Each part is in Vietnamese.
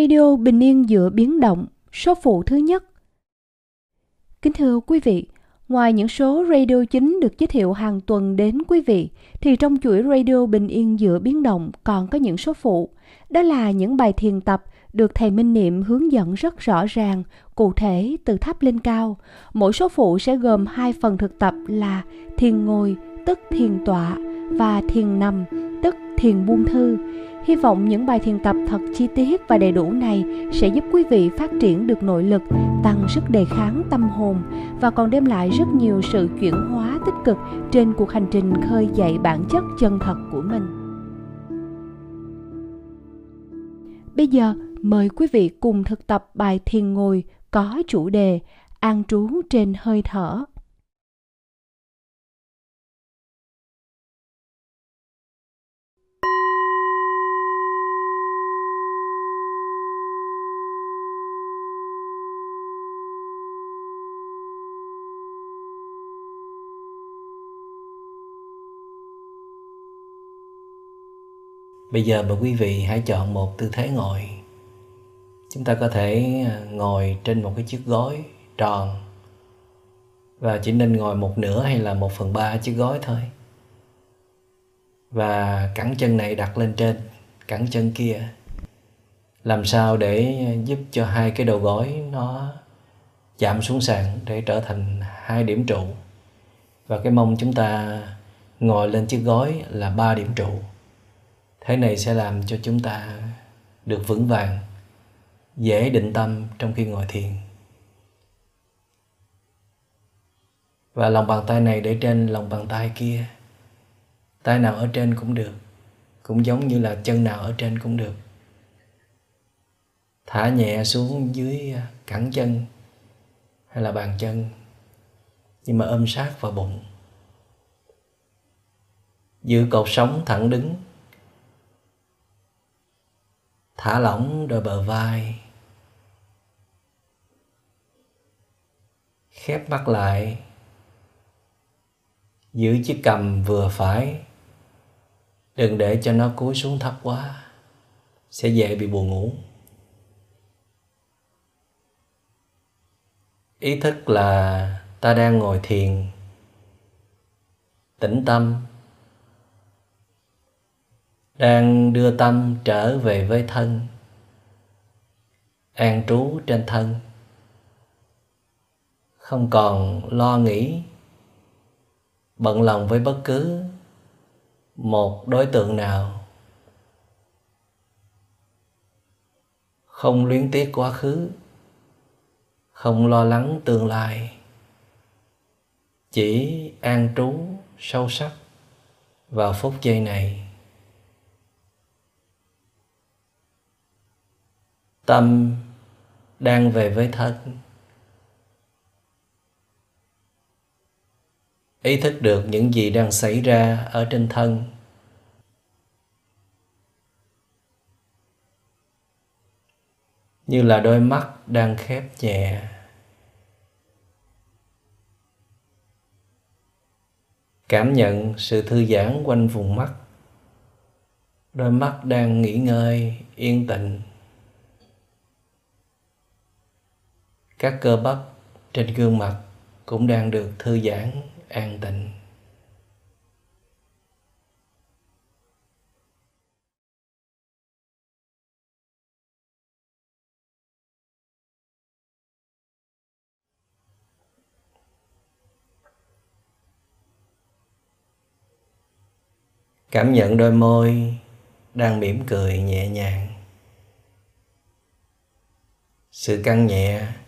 Radio Bình Yên giữa biến động, số phụ thứ nhất. Kính thưa quý vị, ngoài những số radio chính được giới thiệu hàng tuần đến quý vị, thì trong chuỗi radio Bình Yên giữa biến động còn có những số phụ. Đó là những bài thiền tập được thầy Minh Niệm hướng dẫn rất rõ ràng, cụ thể từ thấp lên cao. Mỗi số phụ sẽ gồm hai phần thực tập là thiền ngồi, tức thiền tọa, và thiền nằm, tức thiền buông thư. Hy vọng những bài thiền tập thật chi tiết và đầy đủ này sẽ giúp quý vị phát triển được nội lực, tăng sức đề kháng tâm hồn và còn đem lại rất nhiều sự chuyển hóa tích cực trên cuộc hành trình khơi dậy bản chất chân thật của mình. Bây giờ, mời quý vị cùng thực tập bài thiền ngồi có chủ đề an trú trên hơi thở. Bây giờ mời quý vị hãy chọn một tư thế ngồi. Chúng ta có thể à, ngồi trên một cái chiếc gối tròn và chỉ nên ngồi một nửa hay là một phần ba chiếc gối thôi. Và cẳng chân này đặt lên trên, cẳng chân kia. Làm sao để giúp cho hai cái đầu gối nó chạm xuống sàn để trở thành hai điểm trụ. Và cái mông chúng ta ngồi lên chiếc gối là ba điểm trụ thế này sẽ làm cho chúng ta được vững vàng, dễ định tâm trong khi ngồi thiền. Và lòng bàn tay này để trên lòng bàn tay kia. Tay nào ở trên cũng được, cũng giống như là chân nào ở trên cũng được. Thả nhẹ xuống dưới cẳng chân hay là bàn chân, nhưng mà ôm sát vào bụng. Giữ cột sống thẳng đứng thả lỏng đôi bờ vai. Khép mắt lại. Giữ chiếc cầm vừa phải. Đừng để cho nó cúi xuống thấp quá. Sẽ dễ bị buồn ngủ. Ý thức là ta đang ngồi thiền. Tĩnh tâm đang đưa tâm trở về với thân, an trú trên thân. Không còn lo nghĩ, bận lòng với bất cứ một đối tượng nào. Không luyến tiếc quá khứ, không lo lắng tương lai, chỉ an trú sâu sắc vào phút giây này. Tâm đang về với thân. Ý thức được những gì đang xảy ra ở trên thân. Như là đôi mắt đang khép nhẹ. Cảm nhận sự thư giãn quanh vùng mắt. Đôi mắt đang nghỉ ngơi, yên tĩnh. Các cơ bắp trên gương mặt cũng đang được thư giãn, an tịnh. Cảm nhận đôi môi đang mỉm cười nhẹ nhàng. Sự căng nhẹ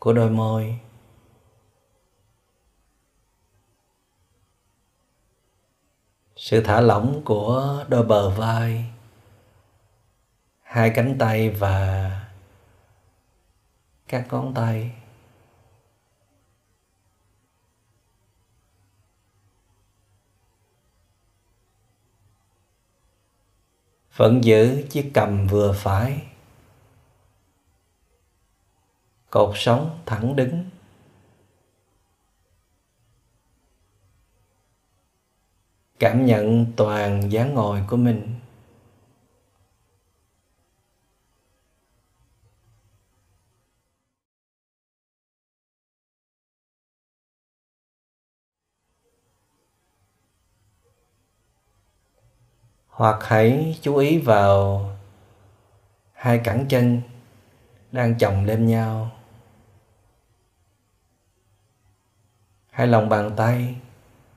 của đôi môi. Sự thả lỏng của đôi bờ vai, hai cánh tay và các ngón tay. Vẫn giữ chiếc cầm vừa phải cột sống thẳng đứng. Cảm nhận toàn dáng ngồi của mình. Hoặc hãy chú ý vào hai cẳng chân đang chồng lên nhau. Hai lòng bàn tay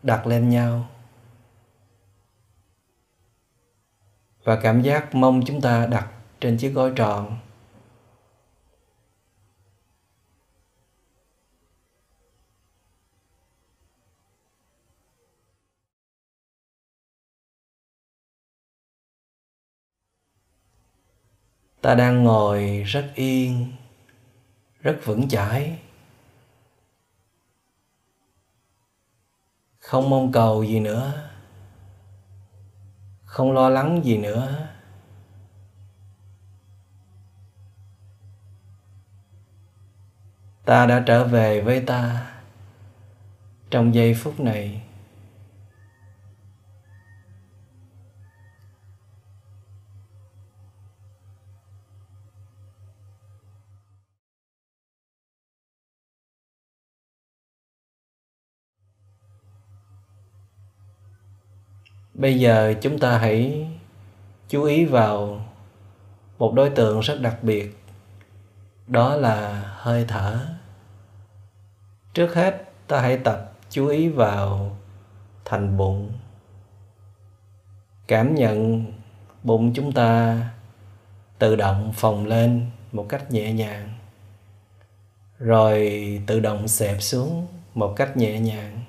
đặt lên nhau. Và cảm giác mông chúng ta đặt trên chiếc gối tròn. Ta đang ngồi rất yên, rất vững chãi. Không mong cầu gì nữa. Không lo lắng gì nữa. Ta đã trở về với ta trong giây phút này. Bây giờ chúng ta hãy chú ý vào một đối tượng rất đặc biệt. Đó là hơi thở. Trước hết, ta hãy tập chú ý vào thành bụng. Cảm nhận bụng chúng ta tự động phồng lên một cách nhẹ nhàng. Rồi tự động xẹp xuống một cách nhẹ nhàng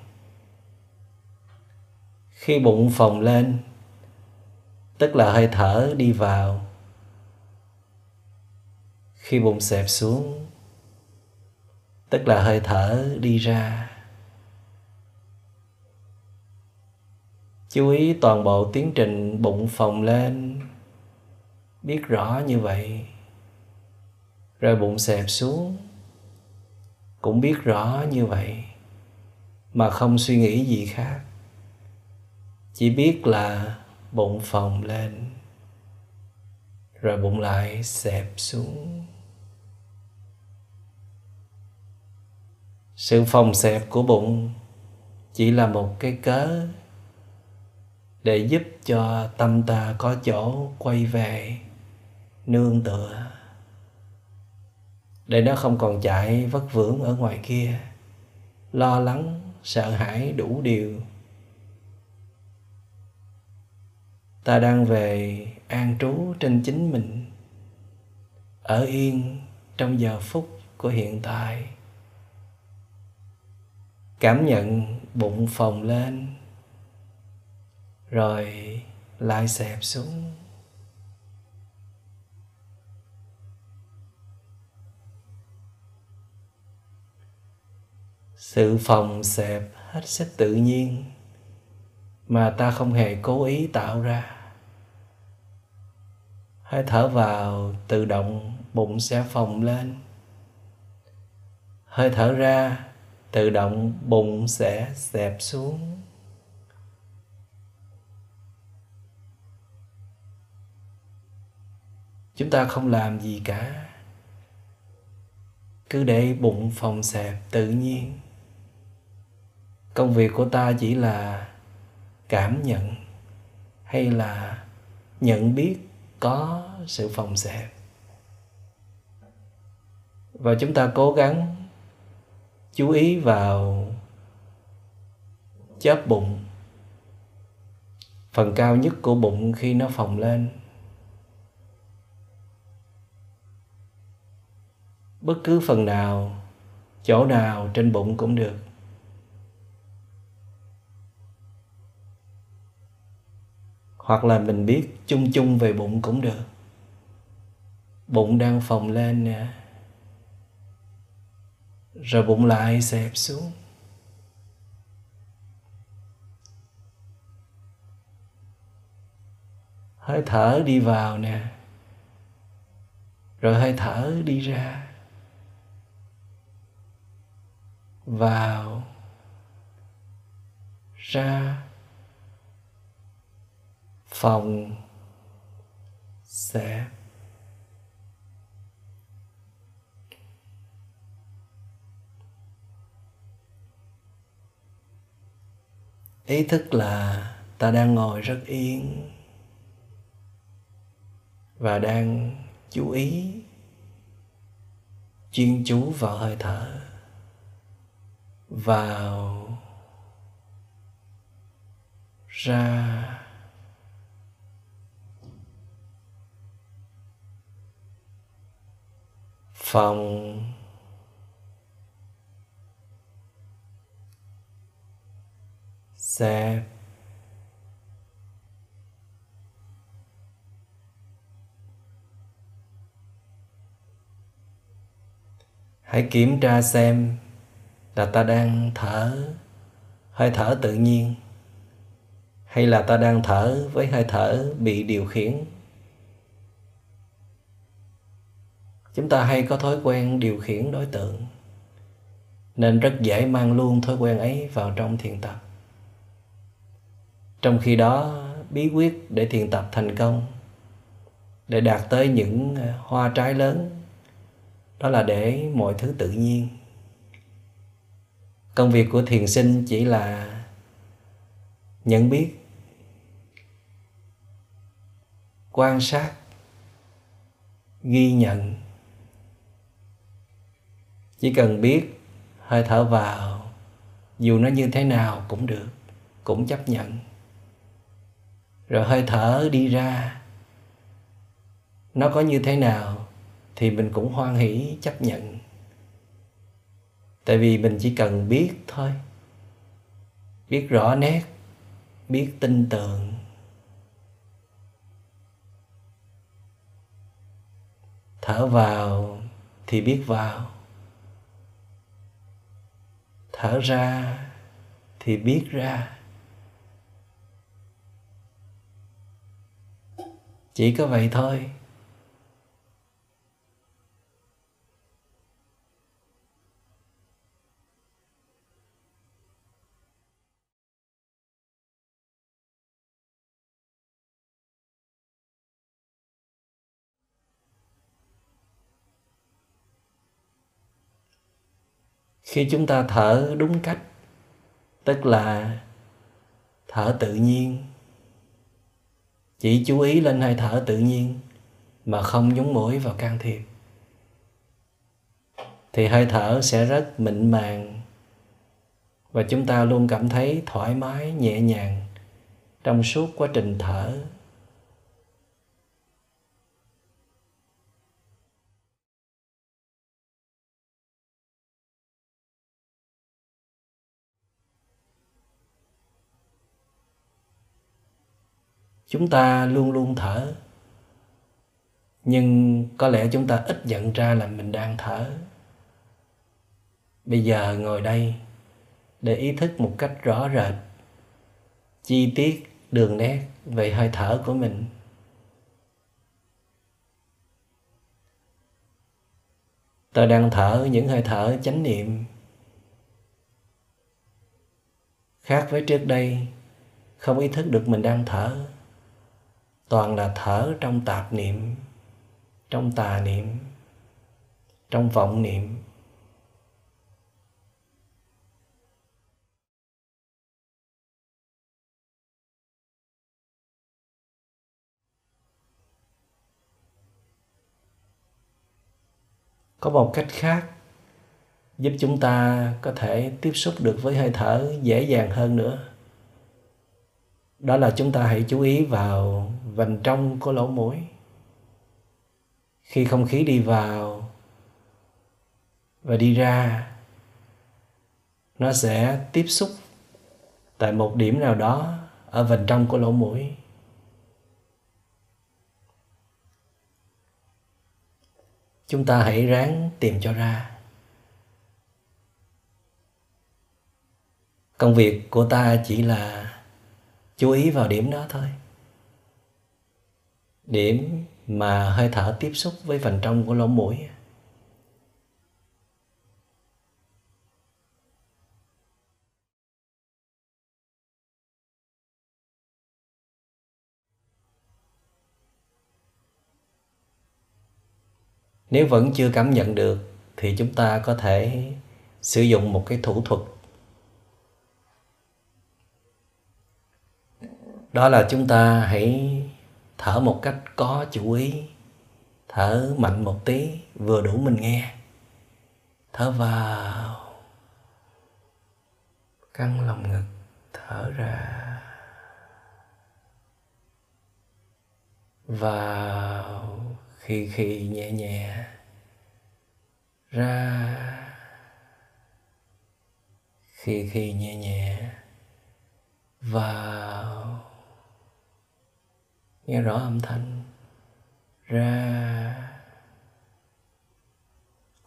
khi bụng phồng lên, tức là hơi thở đi vào. Khi bụng xẹp xuống, tức là hơi thở đi ra. Chú ý toàn bộ tiến trình bụng phồng lên. Biết rõ như vậy. Rồi bụng xẹp xuống, cũng biết rõ như vậy, mà không suy nghĩ gì khác chỉ biết là bụng phồng lên, rồi bụng lại xẹp xuống. Sự phồng xẹp của bụng chỉ là một cái cớ để giúp cho tâm ta có chỗ quay về, nương tựa. Để nó không còn chạy vất vưởng ở ngoài kia, lo lắng, sợ hãi đủ điều. Ta đang về an trú trên chính mình, ở yên trong giờ phút của hiện tại. Cảm nhận bụng phồng lên, rồi lại xẹp xuống. Sự phồng xẹp hết sức tự nhiên mà ta không hề cố ý tạo ra hơi thở vào, tự động bụng sẽ phồng lên. Hơi thở ra, tự động bụng sẽ xẹp xuống. Chúng ta không làm gì cả. Cứ để bụng phồng xẹp tự nhiên. Công việc của ta chỉ là cảm nhận hay là nhận biết có sự phòng xẹp và chúng ta cố gắng chú ý vào chớp bụng. Phần cao nhất của bụng khi nó phồng lên. Bất cứ phần nào, chỗ nào trên bụng cũng được. Hoặc là mình biết chung chung về bụng cũng được. Bụng đang phồng lên nè, rồi bụng lại xẹp xuống. Hơi thở đi vào nè, rồi hơi thở đi ra. Vào, ra phòng sẽ ý thức là ta đang ngồi rất yên và đang chú ý chuyên chú vào hơi thở vào ra phòng dẹp hãy kiểm tra xem là ta đang thở hơi thở tự nhiên hay là ta đang thở với hơi thở bị điều khiển. Chúng ta hay có thói quen điều khiển đối tượng, nên rất dễ mang luôn thói quen ấy vào trong thiền tập. Trong khi đó, bí quyết để thiền tập thành công, để đạt tới những à, hoa trái lớn, đó là để mọi thứ tự nhiên. Công việc của thiền sinh chỉ là nhận biết, quan sát, ghi nhận chỉ cần biết, hơi thở vào, dù nó như thế nào cũng được, cũng chấp nhận. Rồi hơi thở đi ra. Nó có như thế nào thì mình cũng hoan hỷ, chấp nhận. Tại vì mình chỉ cần biết thôi. Biết rõ nét, biết tin tưởng. Thở vào thì biết vào thở ra thì biết ra. Chỉ có vậy thôi. Khi chúng ta thở đúng cách, tức là thở tự nhiên. Chỉ chú ý lên hơi thở tự nhiên mà không nhúng mũi vào can thiệp. Thì hơi thở sẽ rất mịn màng và chúng ta luôn cảm thấy thoải mái, nhẹ nhàng trong suốt quá trình thở. Chúng ta luôn luôn thở. Nhưng có lẽ chúng ta ít nhận ra là mình đang thở. Bây giờ ngồi đây để ý thức một cách rõ rệt chi tiết đường nét về hơi thở của mình. Tôi đang thở những hơi thở chánh niệm. Khác với trước đây, không ý thức được mình đang thở toàn là thở trong tạp niệm, trong tà niệm, trong vọng niệm. Có một cách khác giúp chúng ta có thể tiếp xúc được với hơi thở dễ dàng hơn nữa đó là chúng ta hãy chú ý vào vành trong của lỗ mũi. Khi không khí đi vào và đi ra, nó sẽ tiếp xúc tại một điểm nào đó ở vành trong của lỗ mũi. Chúng ta hãy ráng tìm cho ra. Công việc của ta chỉ là chú ý vào điểm đó thôi. Điểm mà hơi thở tiếp xúc với phần trong của lỗ mũi. Nếu vẫn chưa cảm nhận được thì chúng ta có thể sử dụng một cái thủ thuật đó là chúng ta hãy thở một cách có chủ ý. Thở mạnh một tí, vừa đủ mình nghe. Thở vào. Căng lòng ngực, thở ra. Vào. Khi khi nhẹ nhẹ. Ra. Khi khi nhẹ nhẹ. Vào nghe rõ âm thanh. Ra.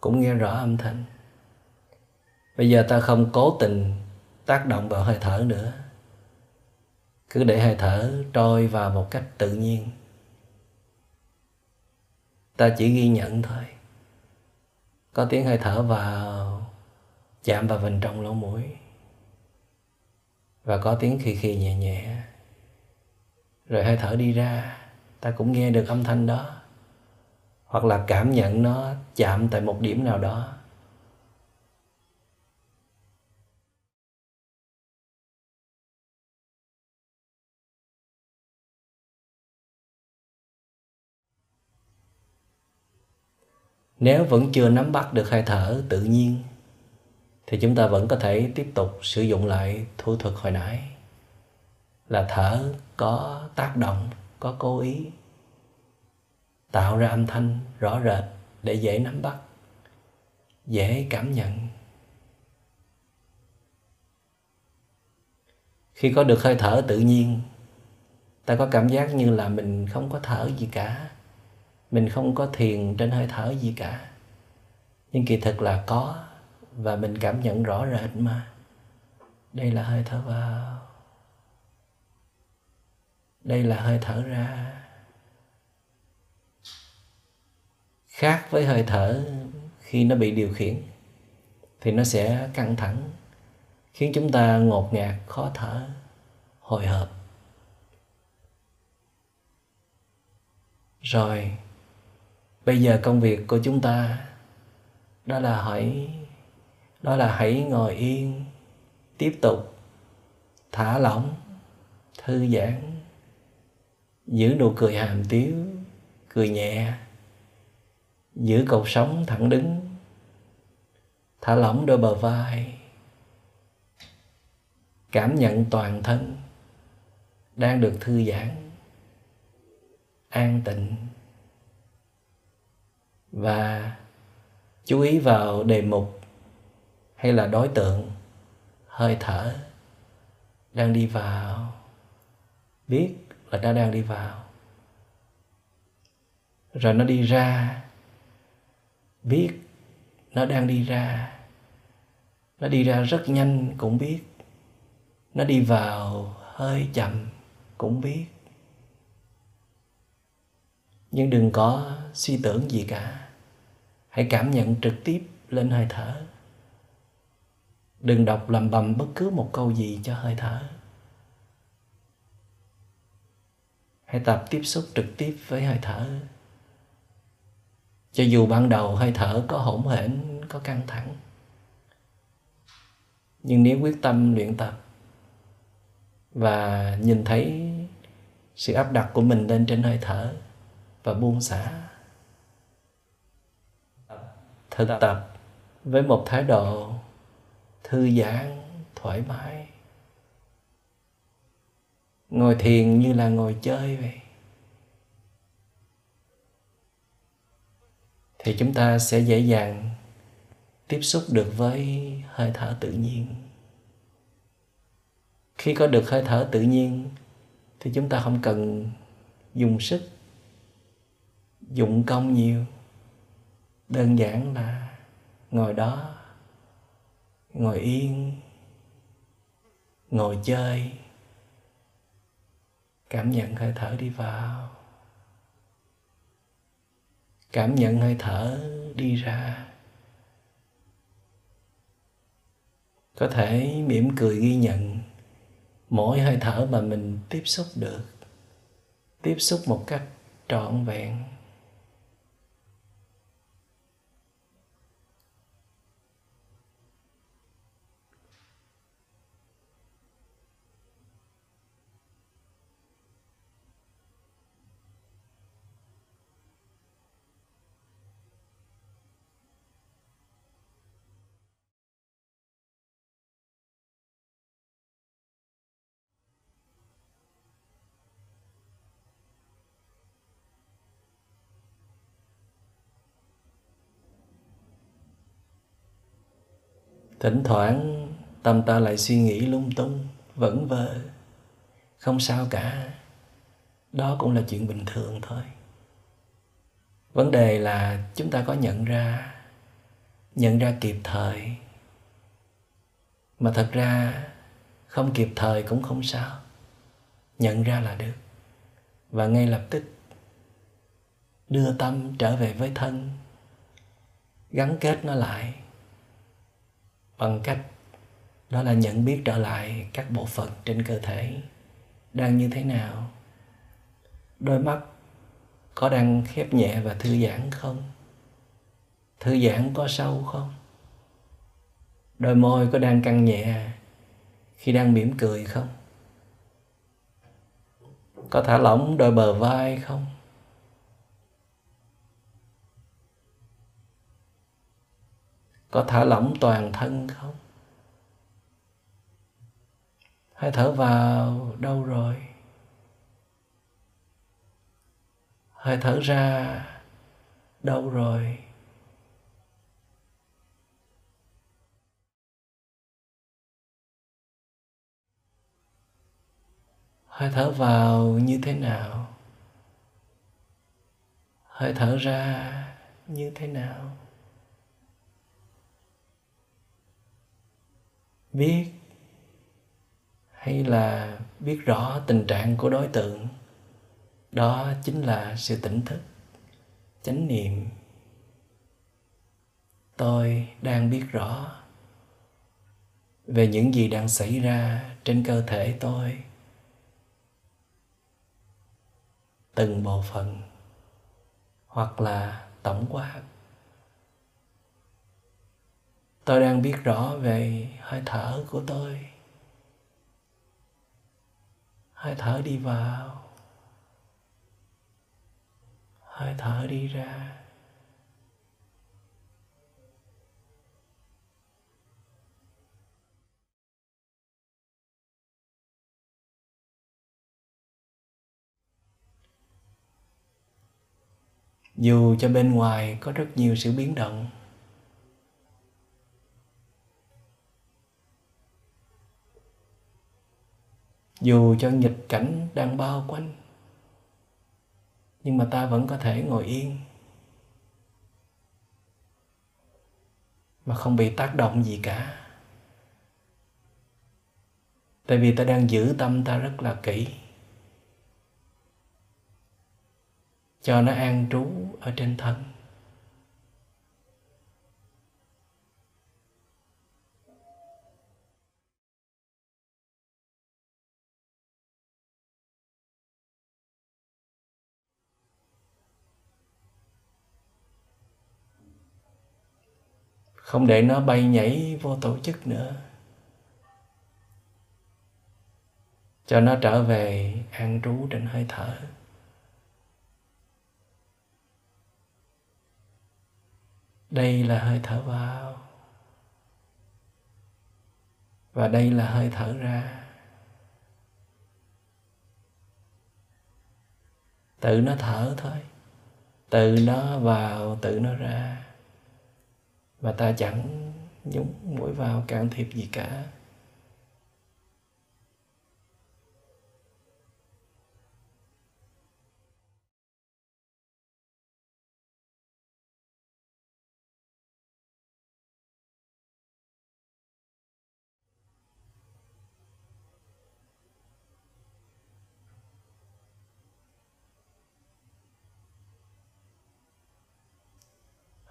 Cũng nghe rõ âm thanh. Bây giờ ta không cố tình tác động vào hơi thở nữa. Cứ để hơi thở trôi vào một cách tự nhiên. Ta chỉ ghi nhận thôi. Có tiếng hơi thở vào, chạm vào vành trong lỗ mũi. Và có tiếng khi khi nhẹ nhẹ rồi hơi thở đi ra, ta cũng nghe được âm thanh đó. Hoặc là cảm nhận nó chạm tại một điểm nào đó. Nếu vẫn chưa nắm bắt được hơi thở tự nhiên, thì chúng ta vẫn có thể tiếp tục sử dụng lại thủ thuật hồi nãy, là thở có tác động, có cố ý, tạo ra âm thanh rõ rệt để dễ nắm bắt, dễ cảm nhận. Khi có được hơi thở tự nhiên, ta có cảm giác như là mình không có thở gì cả, mình không có thiền trên hơi thở gì cả. Nhưng kỳ thực là có và mình cảm nhận rõ rệt mà. Đây là hơi thở vào đây là hơi thở ra. Khác với hơi thở khi nó bị điều khiển, thì nó sẽ căng thẳng, khiến chúng ta ngột ngạt, khó thở, hồi hộp. Rồi, bây giờ công việc của chúng ta, đó là hãy, đó là hãy ngồi yên, tiếp tục thả lỏng, thư giãn giữ nụ cười hàm tiếu, cười nhẹ. Giữ cột sống thẳng đứng. Thả lỏng đôi bờ vai. Cảm nhận toàn thân đang được thư giãn, an tịnh. Và chú ý vào đề mục hay là đối tượng hơi thở đang đi vào. Biết là nó đang đi vào. Rồi nó đi ra, biết nó đang đi ra. Nó đi ra rất nhanh cũng biết. Nó đi vào hơi chậm cũng biết. Nhưng đừng có suy tưởng gì cả. Hãy cảm nhận trực tiếp lên hơi thở. Đừng đọc lầm bầm bất cứ một câu gì cho hơi thở. Hãy tập tiếp xúc trực tiếp với hơi thở. Cho dù ban đầu hơi thở có hỗn hển, có căng thẳng, nhưng nếu quyết tâm luyện tập và nhìn thấy sự áp đặt của mình lên trên hơi thở và buông xả, thực tập với một thái độ thư giãn, thoải mái ngồi thiền như là ngồi chơi vậy. Thì chúng ta sẽ dễ dàng tiếp xúc được với hơi thở tự nhiên. Khi có được hơi thở tự nhiên, thì chúng ta không cần dùng sức, dụng công nhiều. Đơn giản là ngồi đó, ngồi yên, ngồi chơi cảm nhận hơi thở đi vào. Cảm nhận hơi thở đi ra. Có thể mỉm cười ghi nhận mỗi hơi thở mà mình tiếp xúc được, tiếp xúc một cách trọn vẹn. Thỉnh thoảng tâm ta lại suy nghĩ lung tung vẫn vờ không sao cả, đó cũng là chuyện bình thường thôi. Vấn đề là chúng ta có nhận ra nhận ra kịp thời. Mà thật ra, không kịp thời cũng không sao. Nhận ra là được. Và ngay lập tức, đưa tâm trở về với thân, gắn kết nó lại bằng cách đó là nhận biết trở lại các bộ phận trên cơ thể đang như thế nào, đôi mắt có đang khép nhẹ và thư giãn không, thư giãn có sâu không, đôi môi có đang căng nhẹ khi đang mỉm cười không, có thả lỏng đôi bờ vai không? Có thả lỏng toàn thân không? Hơi thở vào đâu rồi. Hơi thở ra đâu rồi. Hơi thở vào như thế nào? Hơi thở ra như thế nào? Biết hay là biết rõ tình trạng của đối tượng, đó chính là sự tỉnh thức, chánh niệm. Tôi đang biết rõ về những gì đang xảy ra trên cơ thể tôi từng bộ phận hoặc là tổng quát tôi đang biết rõ về hơi thở của tôi. Hơi thở đi vào. Hơi thở đi ra. Dù cho bên ngoài có rất nhiều sự biến động dù cho nghịch cảnh đang bao quanh, nhưng mà ta vẫn có thể ngồi yên mà không bị tác động gì cả. Tại vì ta đang giữ tâm ta rất là kỹ, cho nó an trú ở trên thân. Không để nó bay nhảy vô tổ chức nữa. Cho nó trở về an trú trên hơi thở. Đây là hơi thở vào. Và đây là hơi thở ra. Tự nó thở thôi. Tự nó vào, tự nó ra và ta chẳng nhúng mũi vào can thiệp gì cả.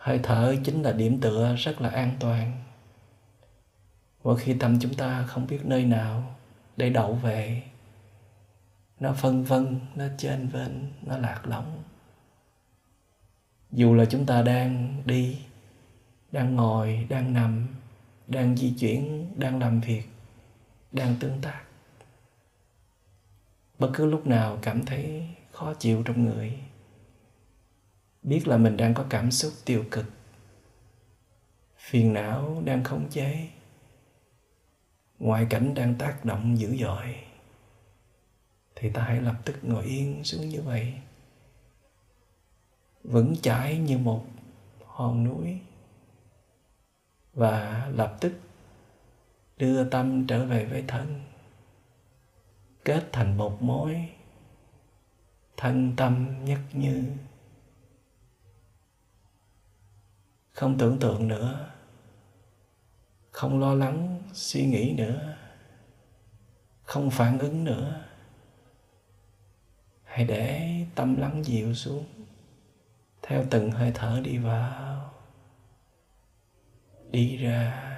Hơi thở chính là điểm tựa rất là an toàn. Mỗi khi tâm chúng ta không biết nơi nào để đậu về, nó phân vân, nó trên vên nó lạc lõng. Dù là chúng ta đang đi, đang ngồi, đang nằm, đang di chuyển, đang làm việc, đang tương tác, bất cứ lúc nào cảm thấy khó chịu trong người biết là mình đang có cảm xúc tiêu cực. Phiền não đang khống chế. Ngoại cảnh đang tác động dữ dội. Thì ta hãy lập tức ngồi yên xuống như vậy. Vững chãi như một hòn núi. Và lập tức đưa tâm trở về với thân. Kết thành một mối. Thân tâm nhất như không tưởng tượng nữa. Không lo lắng suy nghĩ nữa. Không phản ứng nữa. Hãy để tâm lắng dịu xuống. Theo từng hơi thở đi vào. Đi ra.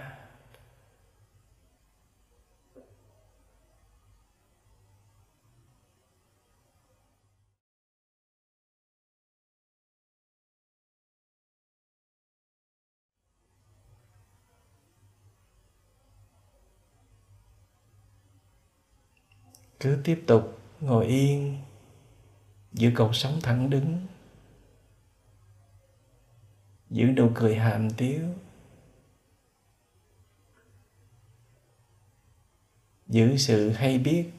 Cứ tiếp tục ngồi yên giữ cột sống thẳng đứng. Giữ nụ cười hàm tiếu. Giữ sự hay biết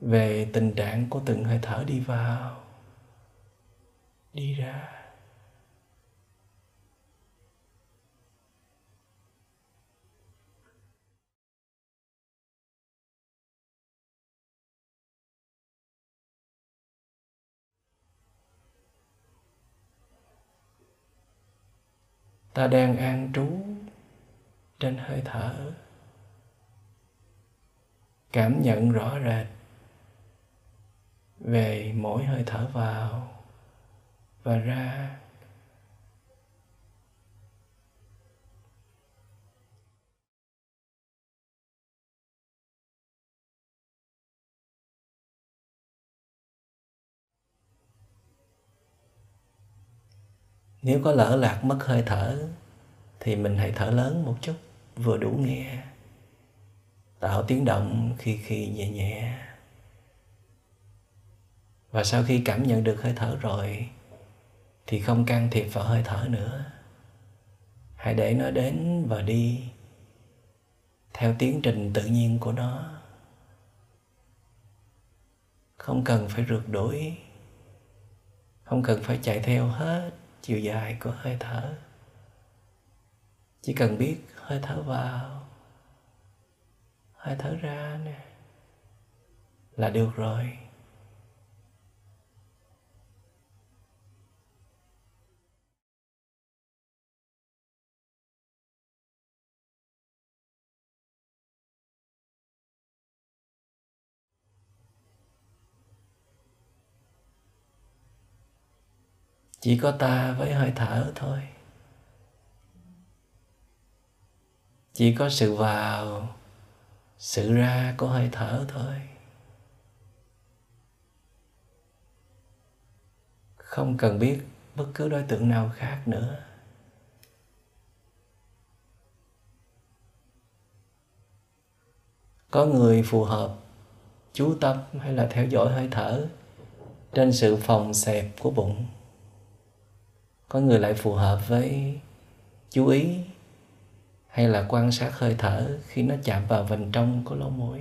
về tình trạng của từng hơi thở đi vào, đi ra. Ta đang an trú trên hơi thở. Cảm nhận rõ rệt về mỗi hơi thở vào và ra. Nếu có lỡ lạc mất hơi thở, thì mình hãy thở lớn một chút, vừa đủ nghe. Tạo tiếng động khi khi nhẹ nhẹ. Và sau khi cảm nhận được hơi thở rồi, thì không can thiệp vào hơi thở nữa. Hãy để nó đến và đi, theo tiến trình tự nhiên của nó. Không cần phải rượt đuổi, không cần phải chạy theo hết chiều dài của hơi thở. Chỉ cần biết hơi thở vào, hơi thở ra nè, là được rồi. Chỉ có ta với hơi thở thôi. Chỉ có sự vào, sự ra của hơi thở thôi. Không cần biết bất cứ đối tượng nào khác nữa. Có người phù hợp, chú tâm hay là theo dõi hơi thở trên sự phòng xẹp của bụng có người lại phù hợp với chú ý hay là quan sát hơi thở khi nó chạm vào vành trong của lỗ mũi?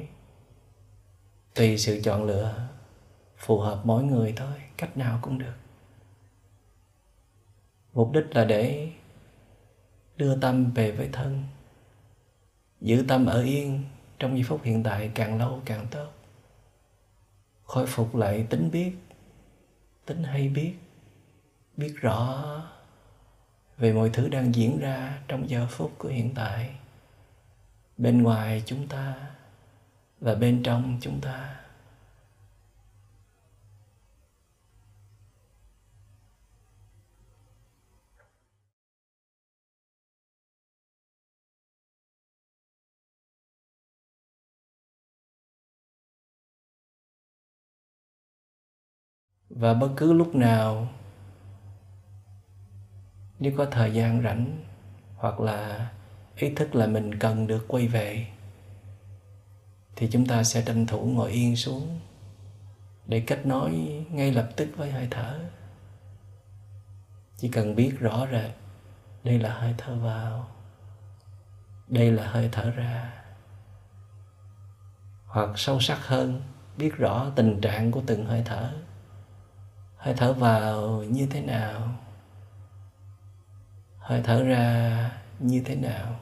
Tùy sự chọn lựa, phù hợp mỗi người thôi, cách nào cũng được. Mục đích là để đưa tâm về với thân, giữ tâm ở yên trong giây phút hiện tại càng lâu càng tốt. Khôi phục lại tính biết, tính hay biết biết rõ về mọi thứ đang diễn ra trong giờ phút của hiện tại. Bên ngoài chúng ta và bên trong chúng ta. Và bất cứ lúc nào nếu có thời gian rảnh, hoặc là ý thức là mình cần được quay về, thì chúng ta sẽ tranh thủ ngồi yên xuống để kết nối ngay lập tức với hơi thở. Chỉ cần biết rõ rệt đây là hơi thở vào, đây là hơi thở ra. Hoặc sâu sắc hơn, biết rõ tình trạng của từng hơi thở. Hơi thở vào như thế nào? Hơi thở ra như thế nào?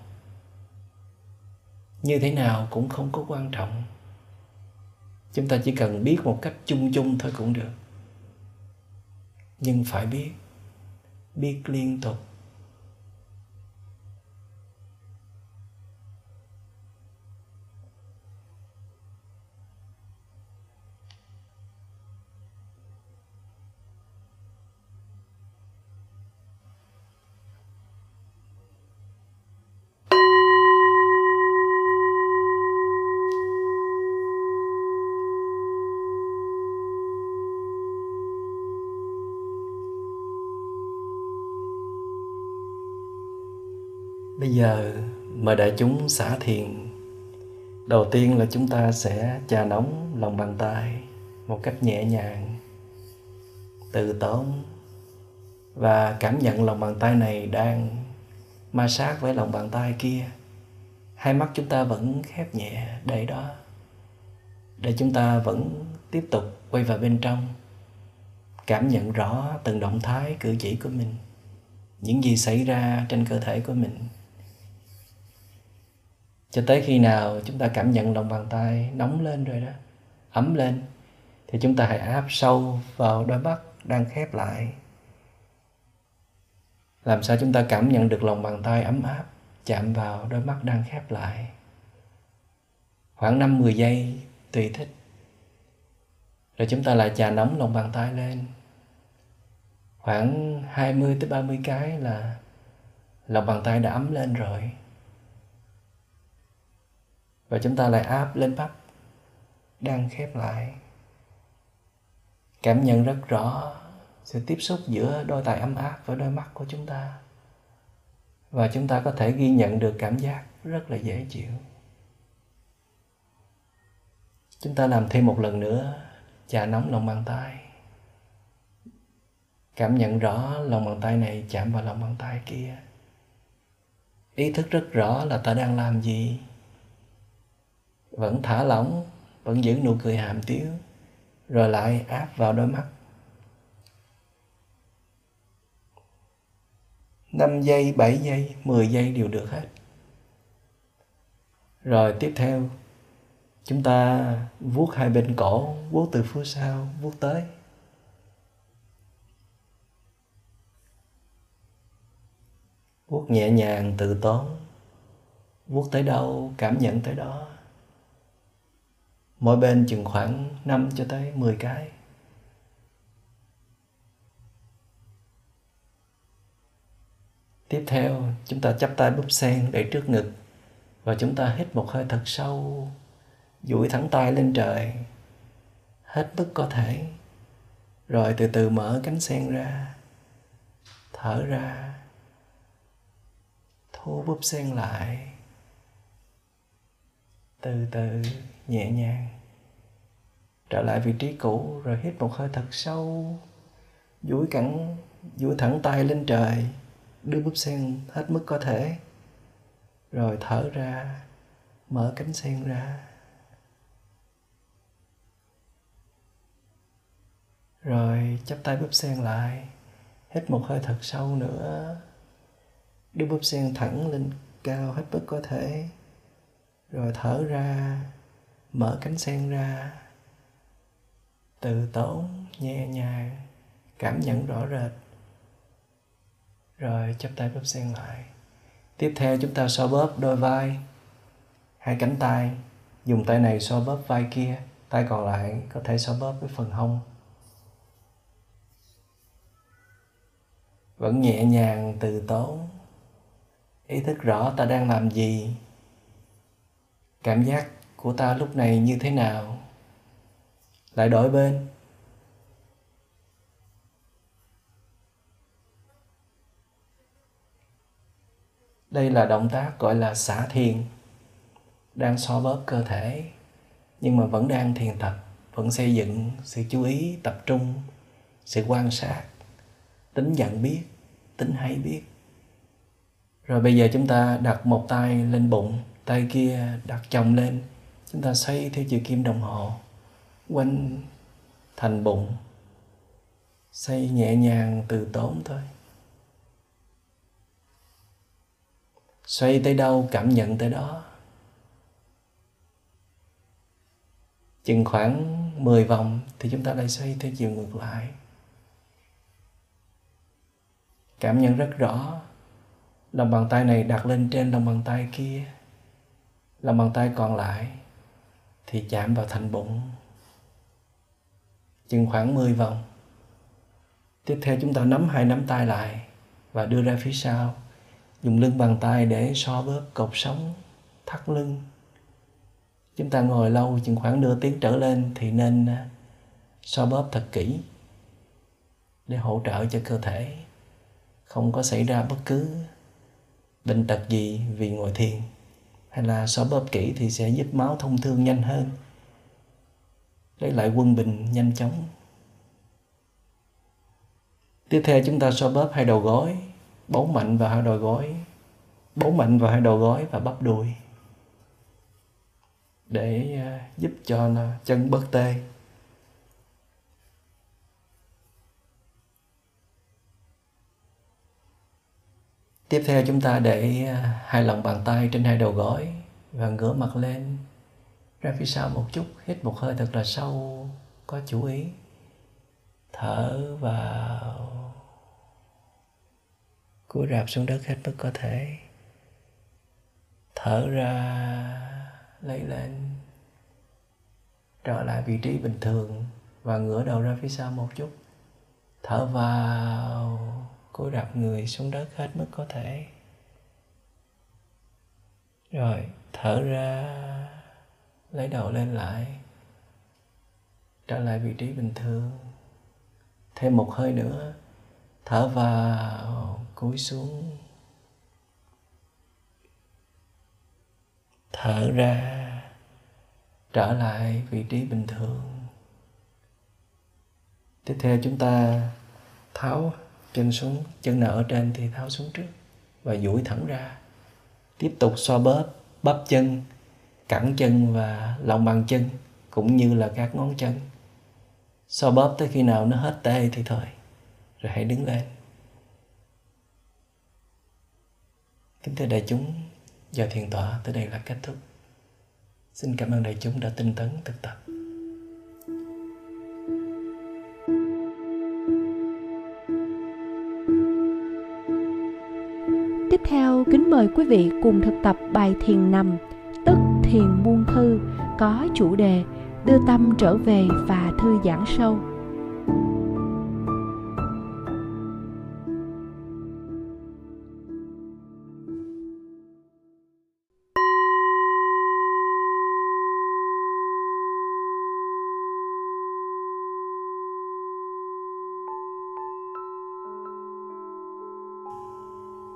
Như thế nào cũng không có quan trọng. Chúng ta chỉ cần biết một cách chung chung thôi cũng được. Nhưng phải biết biết liên tục. Giờ mời đại chúng xả thiền. Đầu tiên là chúng ta sẽ chà nóng lòng bàn tay một cách nhẹ nhàng, từ tốn và cảm nhận lòng bàn tay này đang ma sát với lòng bàn tay kia. Hai mắt chúng ta vẫn khép nhẹ để đó để chúng ta vẫn tiếp tục quay vào bên trong cảm nhận rõ từng động thái cử chỉ của mình những gì xảy ra trên cơ thể của mình cho tới khi nào chúng ta cảm nhận lòng bàn tay nóng lên rồi đó, ấm lên, thì chúng ta hãy áp sâu vào đôi mắt đang khép lại. Làm sao chúng ta cảm nhận được lòng bàn tay ấm áp chạm vào đôi mắt đang khép lại? Khoảng 5-10 giây tùy thích. Rồi chúng ta lại chà nóng lòng bàn tay lên. Khoảng 20 tới 30 cái là lòng bàn tay đã ấm lên rồi và chúng ta lại áp lên mắt đang khép lại. Cảm nhận rất rõ sự tiếp xúc giữa đôi tay ấm áp với đôi mắt của chúng ta. Và chúng ta có thể ghi nhận được cảm giác rất là dễ chịu. Chúng ta làm thêm một lần nữa, chà nóng lòng bàn tay. Cảm nhận rõ lòng bàn tay này chạm vào lòng bàn tay kia. Ý thức rất rõ là ta đang làm gì vẫn thả lỏng vẫn giữ nụ cười hàm tiếu rồi lại áp vào đôi mắt 5 giây, 7 giây, 10 giây đều được hết. Rồi tiếp theo chúng ta vuốt hai bên cổ, vuốt từ phía sau, vuốt tới. Vuốt nhẹ nhàng từ tốn, vuốt tới đâu cảm nhận tới đó mỗi bên chừng khoảng 5 cho tới 10 cái. Tiếp theo, chúng ta chắp tay búp sen để trước ngực và chúng ta hít một hơi thật sâu, duỗi thẳng tay lên trời, hết mức có thể. Rồi từ từ mở cánh sen ra, thở ra, thu búp sen lại. Từ từ nhẹ nhàng. Trở lại vị trí cũ, rồi hít một hơi thật sâu. Duỗi cẳng, duỗi thẳng tay lên trời, đưa búp sen hết mức có thể. Rồi thở ra, mở cánh sen ra. Rồi chắp tay búp sen lại, hít một hơi thật sâu nữa. Đưa búp sen thẳng lên cao hết mức có thể. Rồi thở ra mở cánh sen ra. Từ tốn, nhẹ nhàng, cảm nhận rõ rệt. Rồi chắp tay bóp sen lại. Tiếp theo chúng ta so bóp đôi vai. Hai cánh tay. Dùng tay này so bóp vai kia. Tay còn lại có thể so bóp với phần hông. Vẫn nhẹ nhàng từ tốn. Ý thức rõ ta đang làm gì. Cảm giác của ta lúc này như thế nào? Lại đổi bên. Đây là động tác gọi là xả thiền, đang so bóp cơ thể, nhưng mà vẫn đang thiền tập, vẫn xây dựng sự chú ý, tập trung, sự quan sát, tính nhận biết, tính hay biết. Rồi bây giờ chúng ta đặt một tay lên bụng, tay kia đặt chồng lên chúng ta xoay theo chiều kim đồng hồ, quanh thành bụng xoay nhẹ nhàng từ tốn thôi. Xoay tới đâu, cảm nhận tới đó. Chừng khoảng 10 vòng thì chúng ta lại xoay theo chiều ngược lại. Cảm nhận rất rõ, lòng bàn tay này đặt lên trên, lòng bàn tay kia, lòng bàn tay còn lại thì chạm vào thành bụng. Chừng khoảng 10 vòng. Tiếp theo chúng ta nắm hai nắm tay lại và đưa ra phía sau. Dùng lưng bàn tay để so bóp cột sống, thắt lưng. Chúng ta ngồi lâu, chừng khoảng nửa tiếng trở lên thì nên à, so bóp thật kỹ để hỗ trợ cho cơ thể. Không có xảy ra bất cứ bệnh tật gì vì ngồi thiền hay là so bóp kỹ thì sẽ giúp máu thông thương nhanh hơn. Lấy lại quân bình nhanh chóng. Tiếp theo chúng ta xoa bóp hai đầu gối, bấu mạnh vào hai đầu gối, bấu mạnh vào hai đầu gối và bắp đùi để à, giúp cho chân bớt tê. Tiếp theo chúng ta để à, hai lòng bàn tay trên hai đầu gối và ngửa mặt lên. Ra phía sau một chút, hít một hơi thật là sâu, có chú ý. Thở vào. Cúi rạp xuống đất hết mức có thể. Thở ra, lấy lên. Trở lại vị trí bình thường và ngửa đầu ra phía sau một chút. Thở vào cúi rạp người xuống đất hết mức có thể. Rồi, thở ra, lấy đầu lên lại, trở lại vị trí bình thường. Thêm một hơi nữa, thở vào, cúi xuống. Thở ra, trở lại vị trí bình thường. Tiếp theo chúng ta tháo chân xuống, chân nào ở trên thì tháo xuống trước và duỗi thẳng ra. Tiếp tục xoa bóp bắp chân, cẳng chân và lòng bàn chân cũng như là các ngón chân. Xoa bóp tới khi nào nó hết tê thì thôi, rồi hãy đứng lên. Kính thưa đại chúng, giờ thiền tọa tới đây là kết thúc. Xin cảm ơn đại chúng đã tinh tấn thực tập. Tiếp theo, kính mời quý vị cùng thực tập bài thiền nằm, tức thiền buông thư, có chủ đề đưa tâm trở về và thư giãn sâu.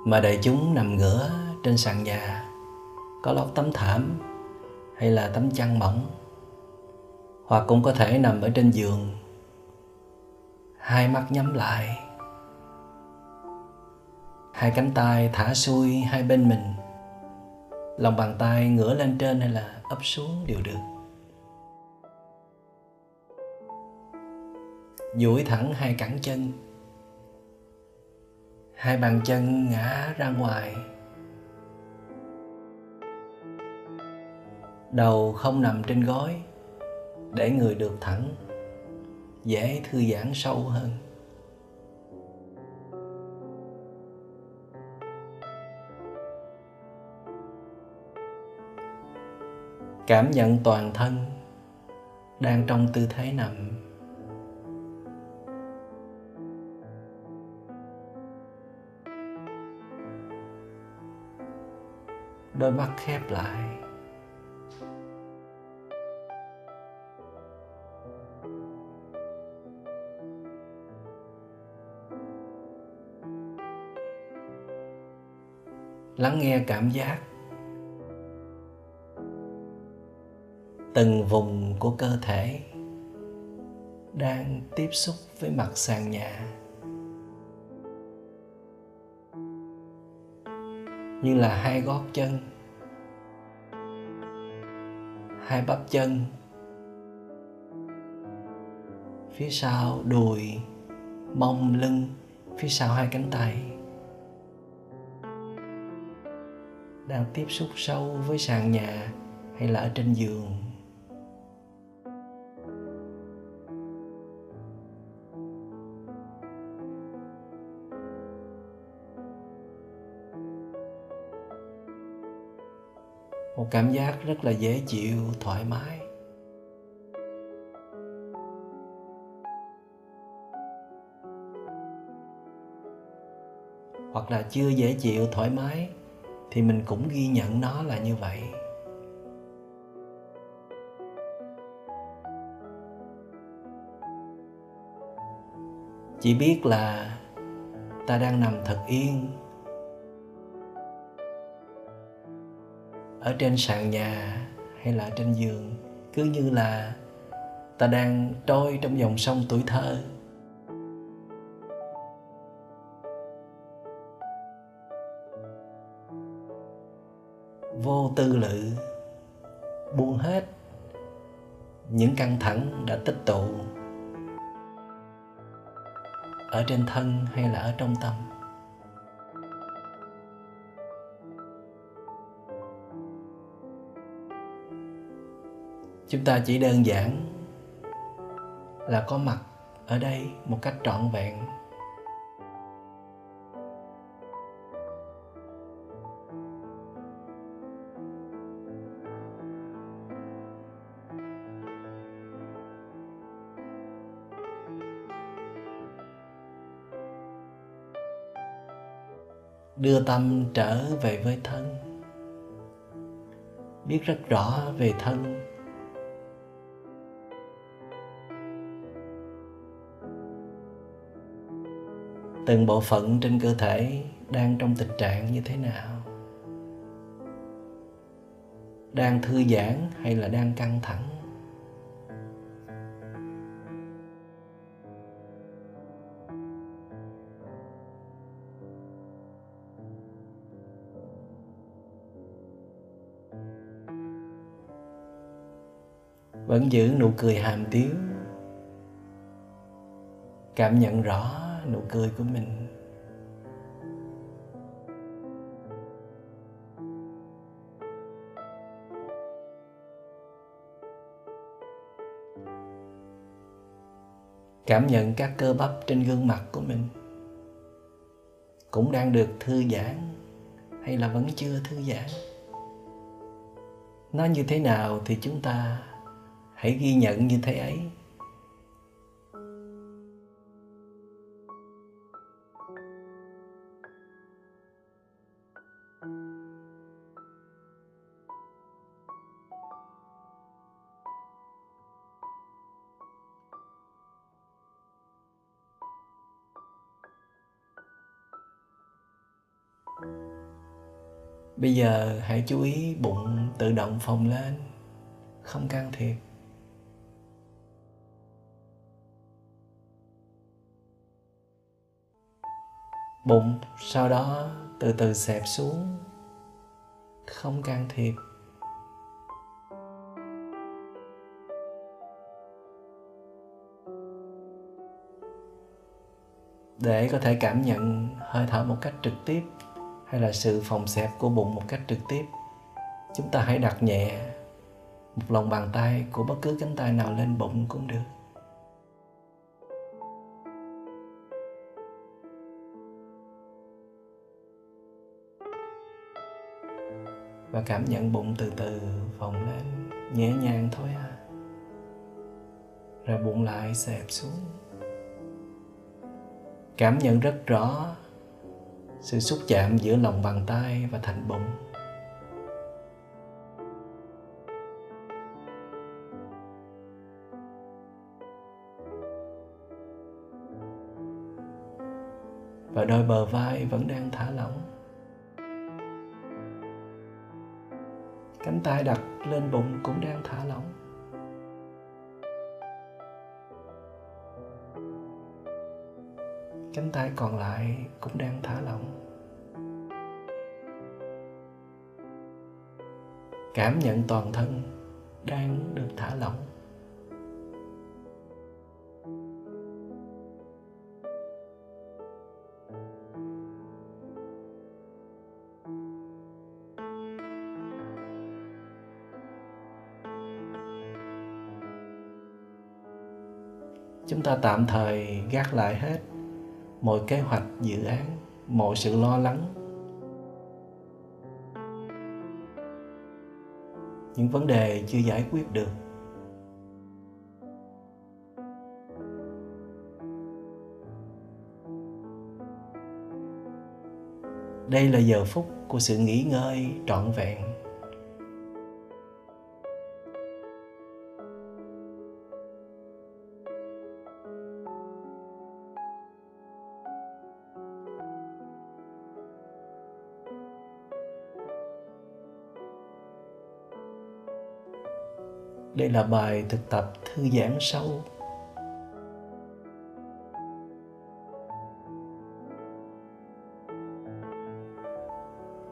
Mà đại chúng nằm ngửa trên sàn nhà, có lót tấm thảm hay là tấm chăn mỏng, hoặc cũng có thể nằm ở trên giường, hai mắt nhắm lại, hai cánh tay thả xuôi hai bên mình, lòng bàn tay ngửa lên trên hay là ấp xuống đều được. Duỗi thẳng hai cẳng chân hai bàn chân ngã ra ngoài. Đầu không nằm trên gối, để người được thẳng, dễ thư giãn sâu hơn. Cảm nhận toàn thân đang trong tư thế nằm. Đôi mắt khép lại. Lắng nghe cảm giác từng vùng của cơ thể đang tiếp xúc với mặt sàn nhà. Như là hai gót chân, hai bắp chân. Phía sau đùi, mông, lưng, phía sau hai cánh tay. Đang tiếp xúc sâu với sàn nhà hay là ở trên giường. Một cảm giác rất là dễ chịu, thoải mái. Hoặc là chưa dễ chịu, thoải mái, thì mình cũng ghi nhận nó là như vậy. Chỉ biết là ta đang nằm thật yên ở trên sàn nhà hay là trên giường, cứ như là ta đang trôi trong dòng sông tuổi thơ. Vô tư lự, buông hết những căng thẳng đã tích tụ ở trên thân hay là ở trong tâm. Chúng ta chỉ đơn giản là có mặt ở đây một cách trọn vẹn. Đưa tâm trở về với thân. Biết rất rõ về thân. Từng bộ phận trên cơ thể đang trong tình trạng như thế nào? Đang thư giãn hay là đang căng thẳng? Vẫn giữ nụ cười hàm tiếu. Cảm nhận rõ nụ cười của mình. Cảm nhận các cơ bắp trên gương mặt của mình. Cũng đang được thư giãn hay là vẫn chưa thư giãn? Nó như thế nào thì chúng ta hãy ghi nhận như thế ấy. Bây giờ hãy chú ý bụng tự động phồng lên. Không can thiệp. Bụng sau đó từ từ xẹp xuống. Không can thiệp. Để có thể cảm nhận, hơi thở một cách trực tiếp hay là sự phòng xẹp của bụng một cách trực tiếp? Chúng ta hãy đặt nhẹ một lòng bàn tay của bất cứ cánh tay nào lên bụng cũng được. Và cảm nhận bụng từ từ phồng lên, nhẹ nhàng thôi à. Rồi bụng lại xẹp xuống. Cảm nhận rất rõ sự xúc chạm giữa lòng bàn tay và thành bụng. Và đôi bờ vai vẫn đang thả lỏng. Cánh tay đặt lên bụng cũng đang thả lỏng. Cánh tay còn lại cũng đang thả lỏng. Cảm nhận toàn thân đang được thả lỏng. Chúng ta tạm thời gác lại hết mọi kế hoạch, dự án, mọi sự lo lắng. Những vấn đề chưa giải quyết được. Đây là giờ phút của sự nghỉ ngơi trọn vẹn. Đây là bài thực tập thư giãn sâu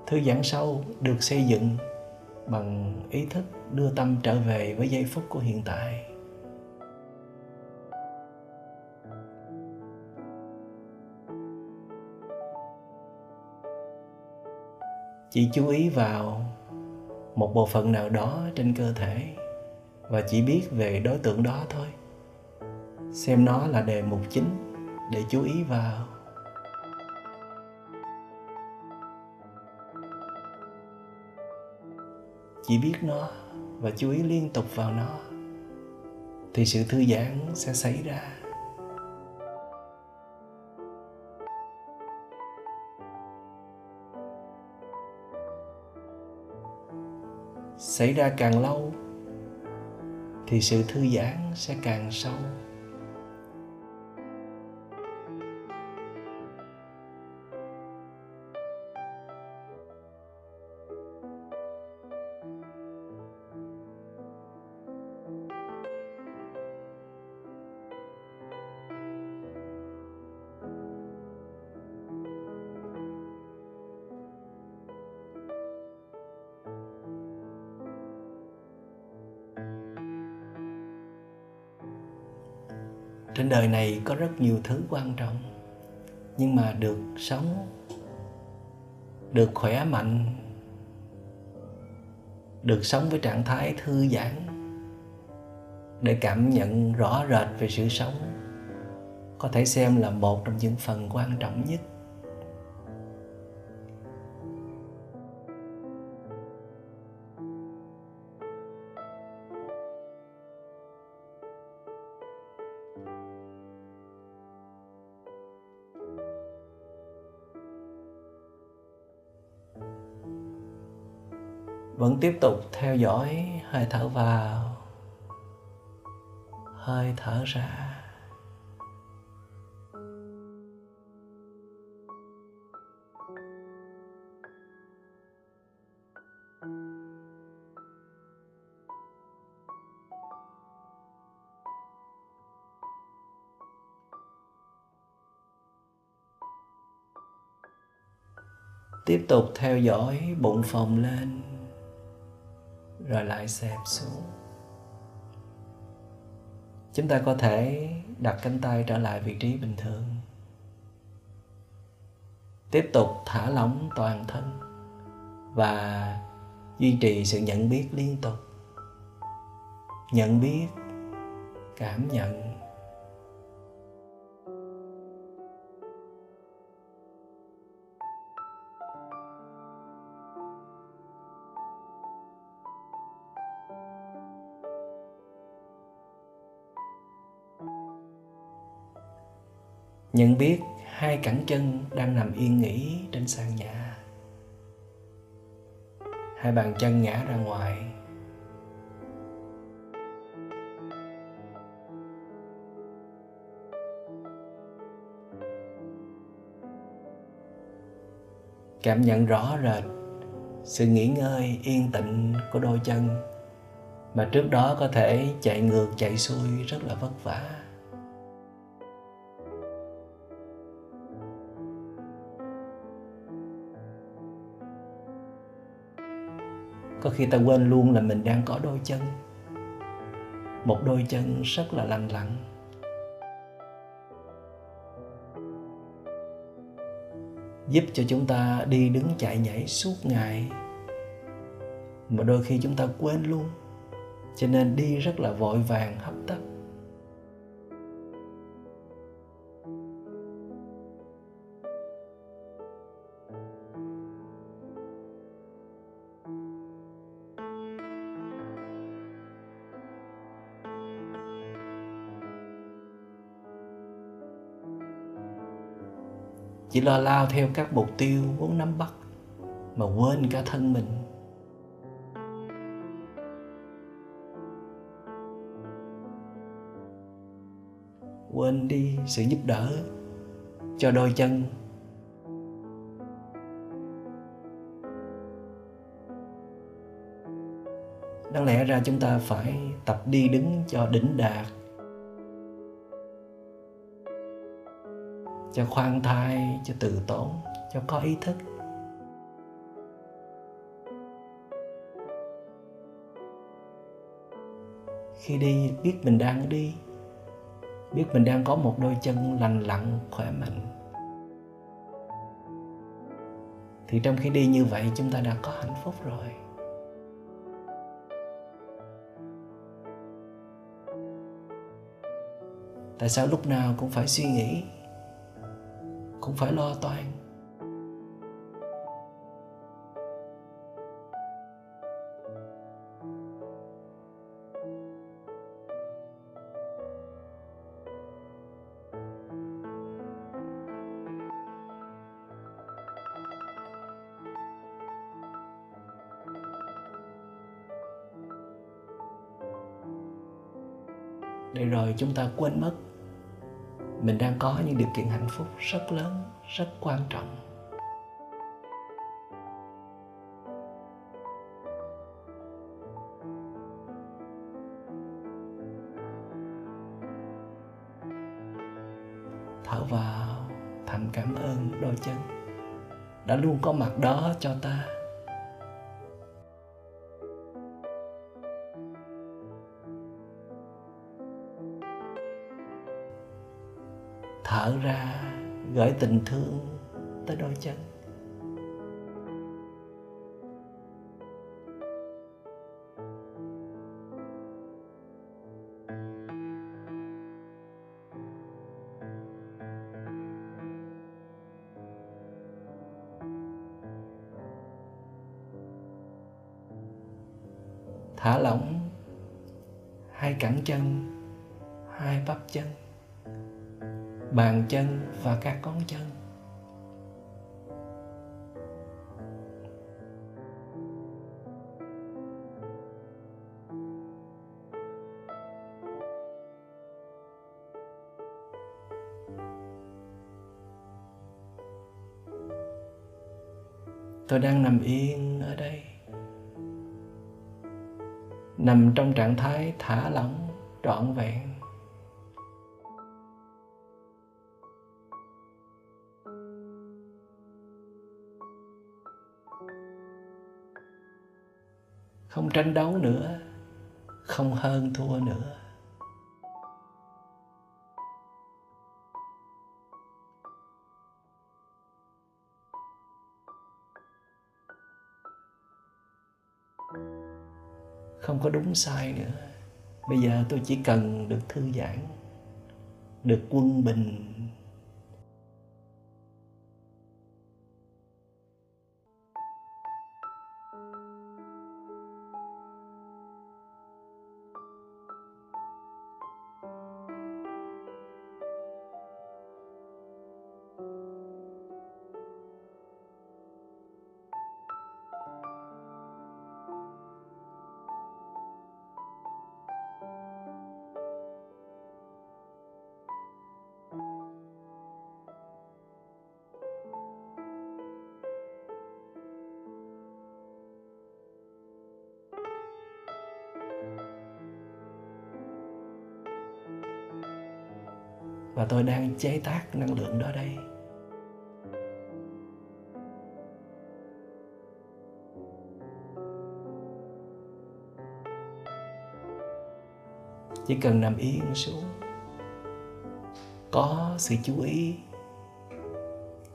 thư giãn sâu được xây dựng bằng ý thức đưa tâm trở về với giây phút của hiện tại. Chỉ chú ý vào một bộ phận nào đó trên cơ thể và chỉ biết về đối tượng đó thôi. Xem nó là đề mục chính để chú ý vào. Chỉ biết nó và chú ý liên tục vào nó, thì sự thư giãn sẽ xảy ra. Xảy ra càng lâu thì sự thư giãn sẽ càng sâu. Đời này có rất nhiều thứ quan trọng, nhưng mà được sống, được khỏe mạnh, được sống với trạng thái thư giãn để cảm nhận rõ rệt về sự sống, có thể xem là một trong những phần quan trọng nhất. Tiếp tục theo dõi, hơi thở vào, hơi thở ra. Tiếp tục theo dõi, bụng phồng lên rồi lại xẹp xuống. Chúng ta có thể đặt cánh tay trở lại vị trí bình thường. Tiếp tục thả lỏng toàn thân và duy trì sự nhận biết liên tục. Nhận biết, cảm nhận nhận biết hai cẳng chân đang nằm yên nghỉ trên sàn nhà. Hai bàn chân ngã ra ngoài. Cảm nhận rõ rệt sự nghỉ ngơi yên tĩnh của đôi chân mà trước đó có thể chạy ngược, chạy xuôi rất là vất vả. Có khi ta quên luôn là mình đang có đôi chân. Một đôi chân rất là lành lặn. Giúp cho chúng ta đi đứng chạy nhảy suốt ngày. Mà đôi khi chúng ta quên luôn. Cho nên đi rất là vội vàng, hấp tấp. Chỉ lo lao theo các mục tiêu muốn nắm bắt mà quên cả thân mình. Quên đi sự giúp đỡ cho đôi chân. Đáng lẽ ra chúng ta phải tập đi đứng cho đỉnh đạt. Cho khoan thai, cho từ tốn, cho có ý thức. Khi đi, biết mình đang đi. Biết mình đang có một đôi chân lành lặn, khỏe mạnh. Thì trong khi đi như vậy, chúng ta đã có hạnh phúc rồi. Tại sao lúc nào cũng phải suy nghĩ? Cũng phải lo toan. Để rồi chúng ta quên mất mình đang có những điều kiện hạnh phúc rất lớn, rất quan trọng. Thở vào thầm cảm ơn đôi chân đã luôn có mặt đó cho ta. Ra gửi tình thương tới đôi chân. Tranh đấu nữa, không hơn thua nữa. Không có đúng sai nữa. Bây giờ tôi chỉ cần được thư giãn, được quân bình tôi đang chế tác năng lượng đó đây. Chỉ cần nằm yên xuống. Có sự chú ý,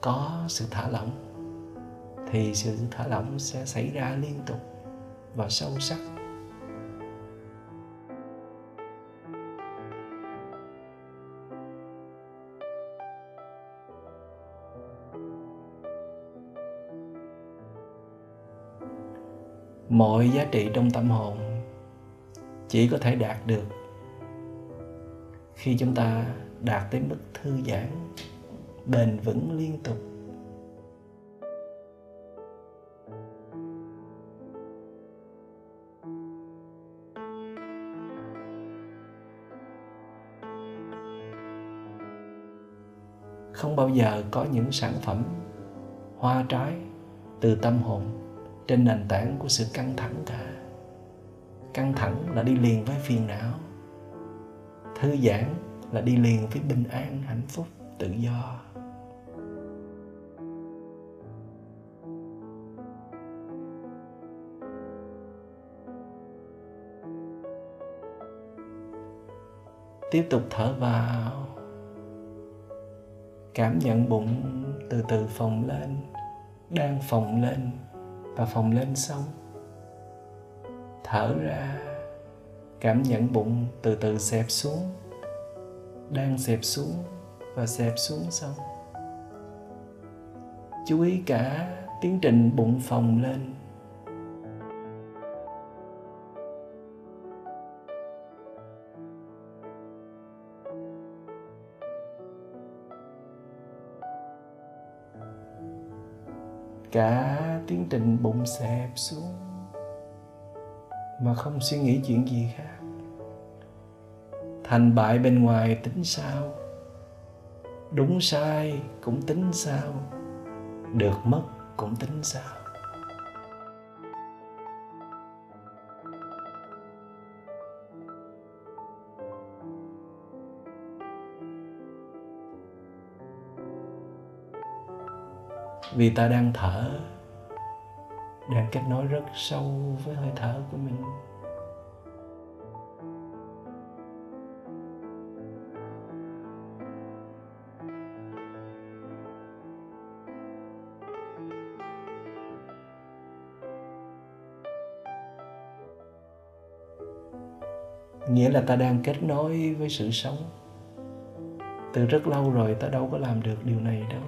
có sự thả lỏng, thì sự thả lỏng sẽ xảy ra liên tục và sâu sắc. Mọi giá trị trong tâm hồn chỉ có thể đạt được khi chúng ta đạt tới mức thư giãn, bền vững liên tục. Không bao giờ có những sản phẩm hoa trái từ tâm hồn trên nền tảng của sự căng thẳng cả. Căng thẳng là đi liền với phiền não. Thư giãn là đi liền với bình an, hạnh phúc, tự do. Tiếp tục thở vào. Cảm nhận bụng từ từ phồng lên, đang phồng lên và phồng lên xong thở ra, cảm nhận bụng từ từ xẹp xuống, đang xẹp xuống và xẹp xuống xong chú ý cả tiến trình bụng phồng lên. Cả tiến trình bụng xẹp xuống, mà không suy nghĩ chuyện gì khác. Thành bại bên ngoài tính sao? Đúng sai cũng tính sao? Được mất cũng tính sao? Vì ta đang thở. Đang kết nối rất sâu với hơi thở của mình. Nghĩa là ta đang kết nối với sự sống. Từ rất lâu rồi ta đâu có làm được điều này đâu.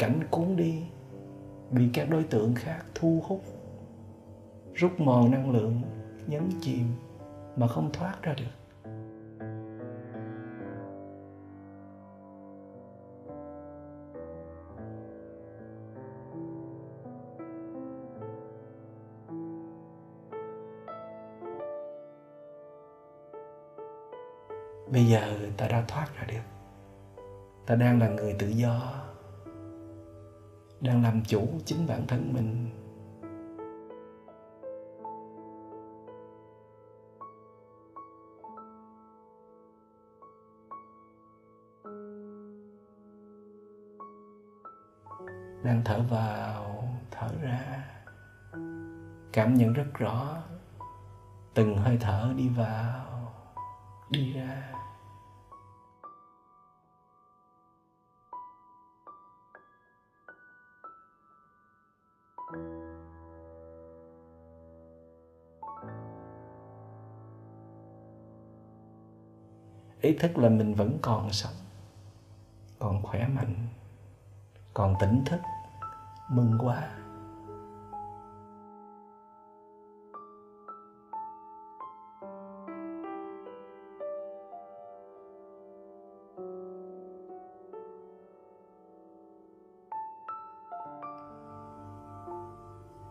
Cảnh cuốn đi, bị các đối tượng khác thu hút, rút mòn năng lượng, nhấn chìm mà không thoát ra được. Bây giờ ta đã thoát ra được. Ta đang là người tự do đang làm chủ chính bản thân mình. Đang thở vào, thở ra. Cảm nhận rất rõ, từng hơi thở đi vào, đi ra. Ý thức là mình vẫn còn sống, còn khỏe mạnh, còn tỉnh thức, mừng quá.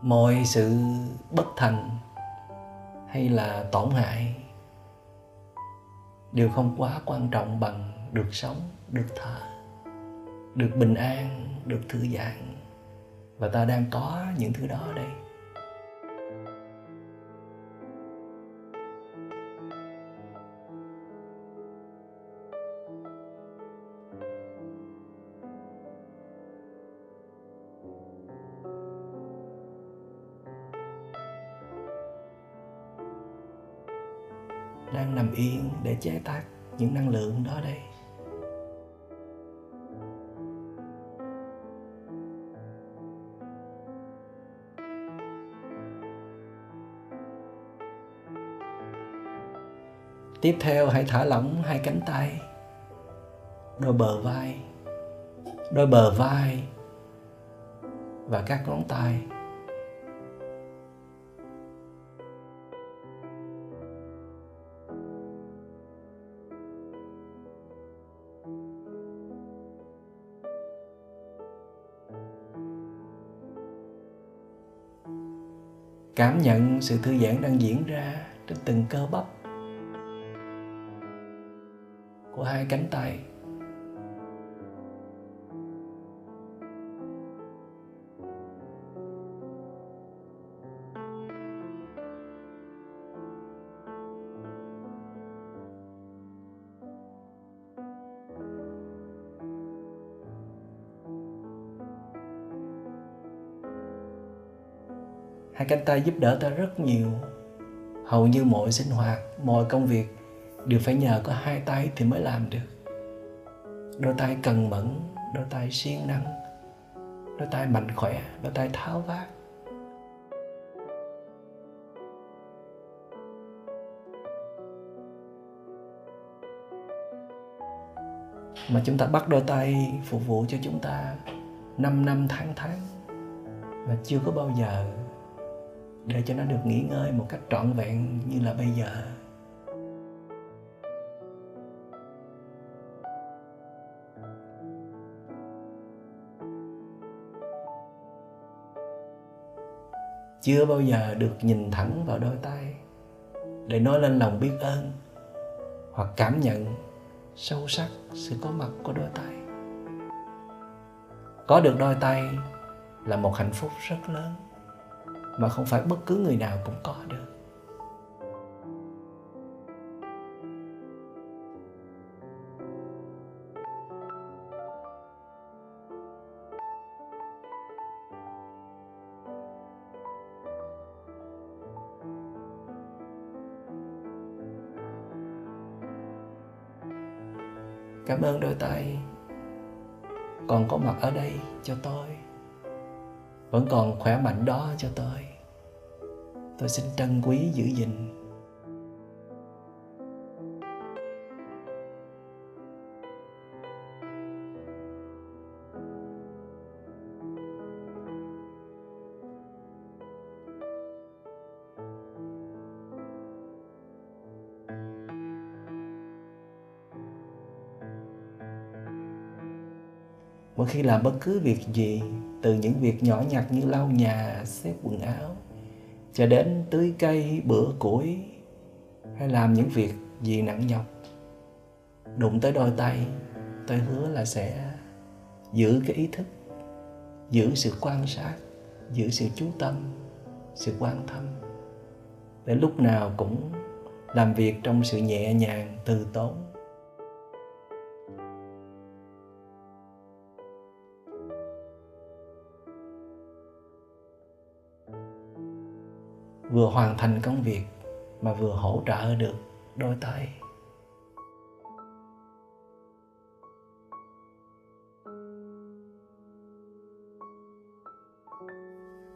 Mọi sự bất thành hay là tổn hại đều không quá quan trọng bằng được sống, được thở được bình an, được thư giãn. Và ta đang có những thứ đó đây. Chế tác những năng lượng đó đây. Tiếp theo, hãy thả lỏng hai cánh tay, đôi bờ vai, đôi bờ vai và các ngón tay. Cảm nhận sự thư giãn đang diễn ra trên từng cơ bắp của hai cánh tay. Cánh tay giúp đỡ ta rất nhiều. Hầu như mọi sinh hoạt, mọi công việc đều phải nhờ có hai tay thì mới làm được. Đôi tay cần mẫn, đôi tay siêng năng, đôi tay mạnh khỏe, đôi tay tháo vát. Mà chúng ta bắt đôi tay phục vụ cho chúng ta 5 năm tháng tháng. Và chưa có bao giờ để cho nó được nghỉ ngơi một cách trọn vẹn như là bây giờ. Chưa bao giờ được nhìn thẳng vào đôi tay để nói lên lòng biết ơn hoặc cảm nhận sâu sắc sự có mặt của đôi tay. Có được đôi tay là một hạnh phúc rất lớn mà không phải bất cứ người nào cũng có được. Cảm ơn đôi tay. Còn có mặt ở đây cho tôi vẫn còn khỏe mạnh đó cho tôi. Tôi xin trân quý giữ gìn mỗi khi làm bất cứ việc gì, từ những việc nhỏ nhặt như lau nhà, xếp quần áo, cho đến tưới cây, bữa củi, hay làm những việc gì nặng nhọc, đụng tới đôi tay, tôi hứa là sẽ giữ cái ý thức, giữ sự quan sát, giữ sự chú tâm, sự quan tâm. Để lúc nào cũng làm việc trong sự nhẹ nhàng, từ tốn. Vừa hoàn thành công việc mà vừa hỗ trợ được đôi tay.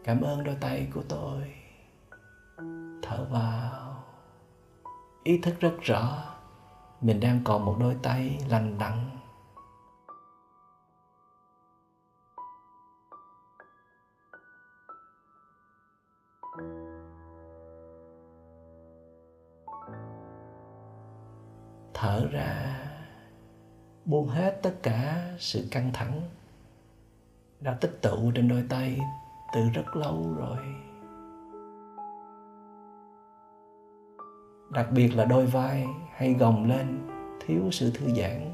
Cảm ơn đôi tay của tôi. Thở vào. Ý thức rất rõ, mình đang còn một đôi tay lành đặn. Buông hết tất cả sự căng thẳng đã tích tụ trên đôi tay từ rất lâu rồi. Đặc biệt là đôi vai hay gồng lên, thiếu sự thư giãn.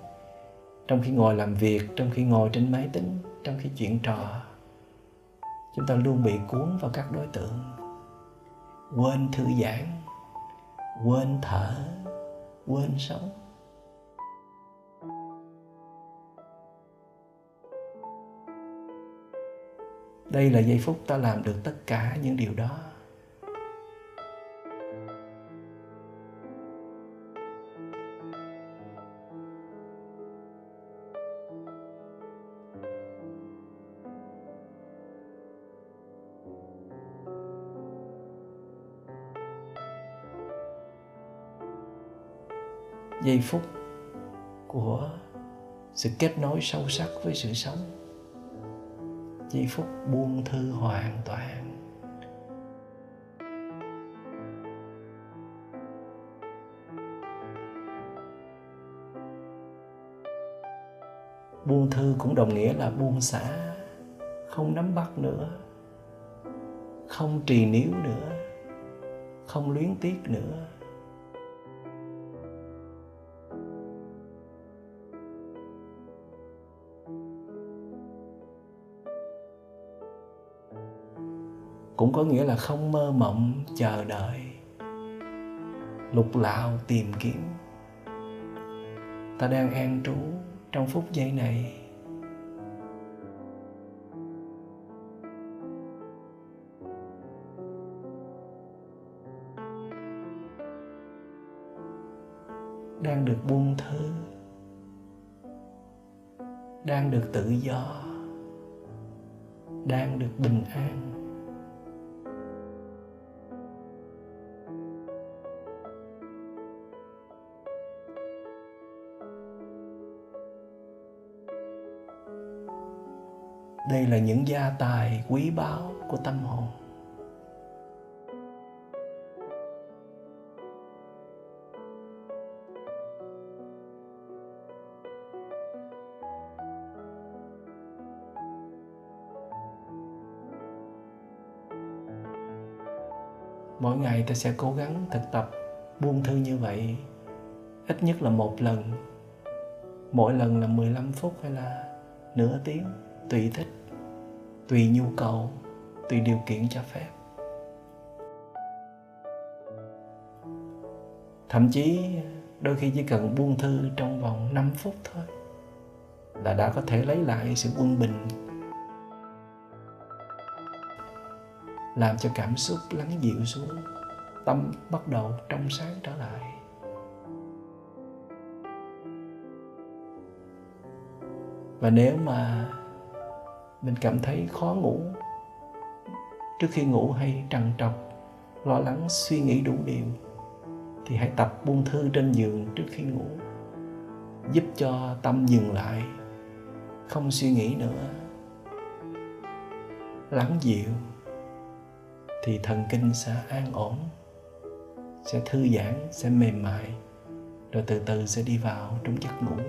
Trong khi ngồi làm việc, trong khi ngồi trên máy tính, trong khi chuyện trò, chúng ta luôn bị cuốn vào các đối tượng. Quên thư giãn, quên thở, quên sống. Đây là giây phút ta làm được tất cả những điều đó. Giây phút của sự kết nối sâu sắc với sự sống giây phút buông thư hoàn toàn. Buông thư cũng đồng nghĩa là buông xả, không nắm bắt nữa, không trì níu nữa, không luyến tiếc nữa. Cũng có nghĩa là không mơ mộng, chờ đợi. Lục lạo tìm kiếm. Ta đang an trú trong phút giây này. Đang được buông thư đang được tự do. Đang được bình an. Đây là những gia tài quý báu của tâm hồn. Mỗi ngày ta sẽ cố gắng thực tập buông thư như vậy, ít nhất là một lần. Mỗi lần là 15 phút hay là nửa tiếng, tùy thích tùy nhu cầu, tùy điều kiện cho phép. Thậm chí, đôi khi chỉ cần buông thư trong vòng 5 phút thôi là đã có thể lấy lại sự quân bình. Làm cho cảm xúc lắng dịu xuống, tâm bắt đầu trong sáng trở lại. Và nếu mà mình cảm thấy khó ngủ. Trước khi ngủ hay trằn trọc, lo lắng, suy nghĩ đủ điều, thì hãy tập buông thư trên giường trước khi ngủ. Giúp cho tâm dừng lại, không suy nghĩ nữa. Lắng dịu, thì thần kinh sẽ an ổn, sẽ thư giãn, sẽ mềm mại, rồi từ từ sẽ đi vào trong giấc ngủ.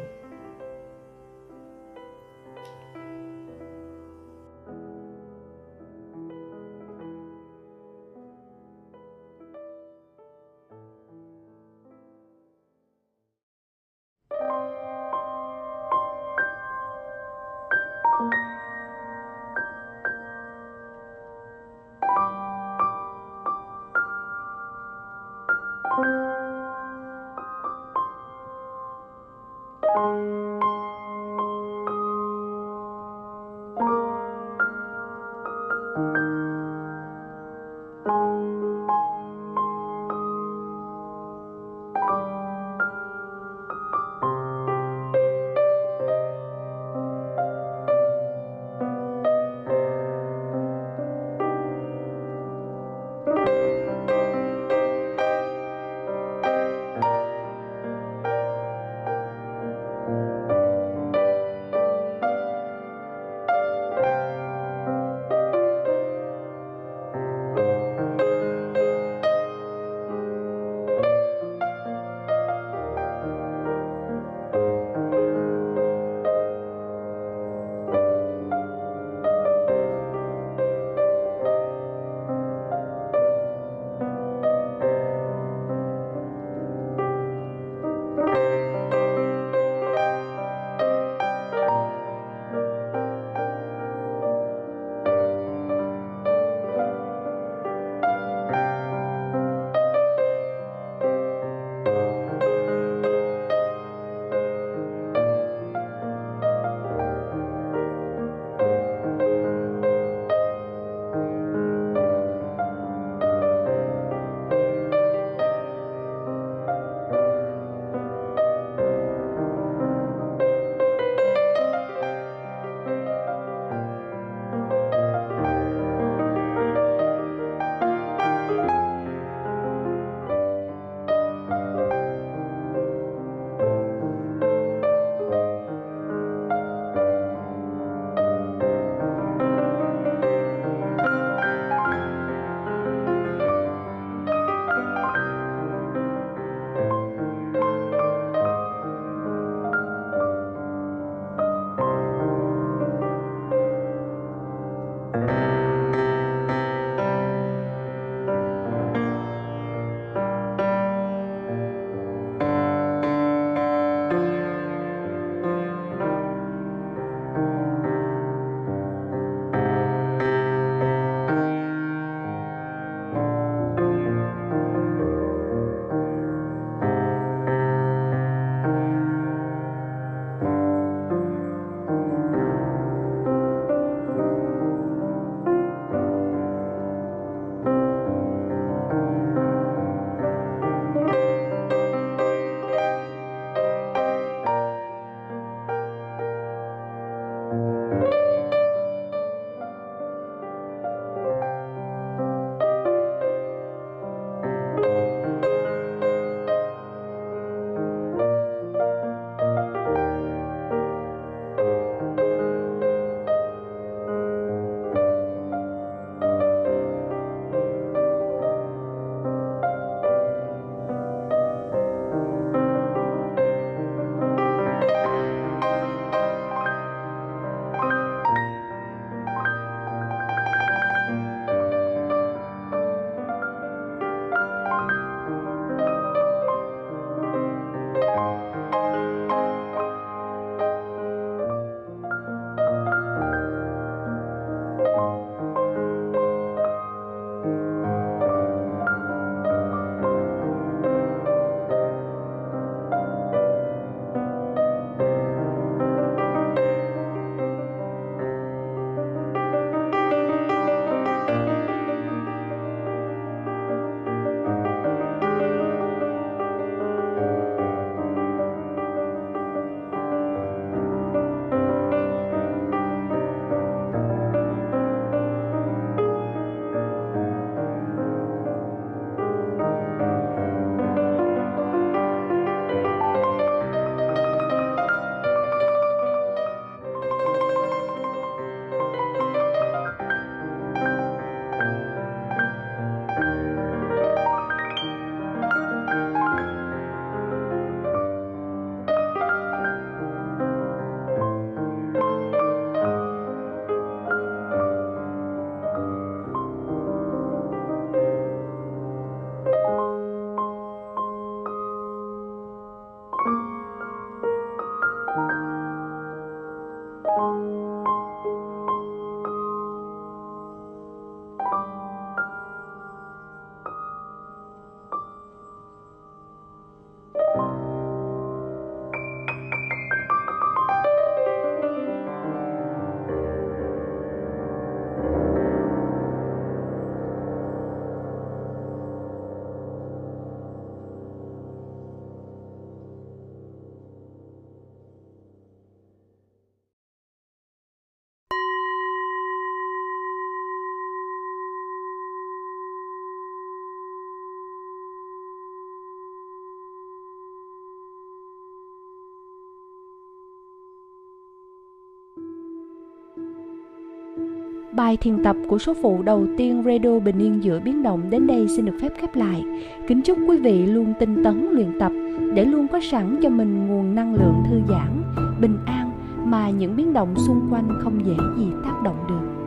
Bài thiền tập của số phụ đầu tiên Radio Bình Yên giữa biến động đến đây xin được phép khép lại. Kính chúc quý vị luôn tinh tấn luyện tập để luôn có sẵn cho mình nguồn năng lượng thư giãn, bình an mà những biến động xung quanh không dễ gì tác động được.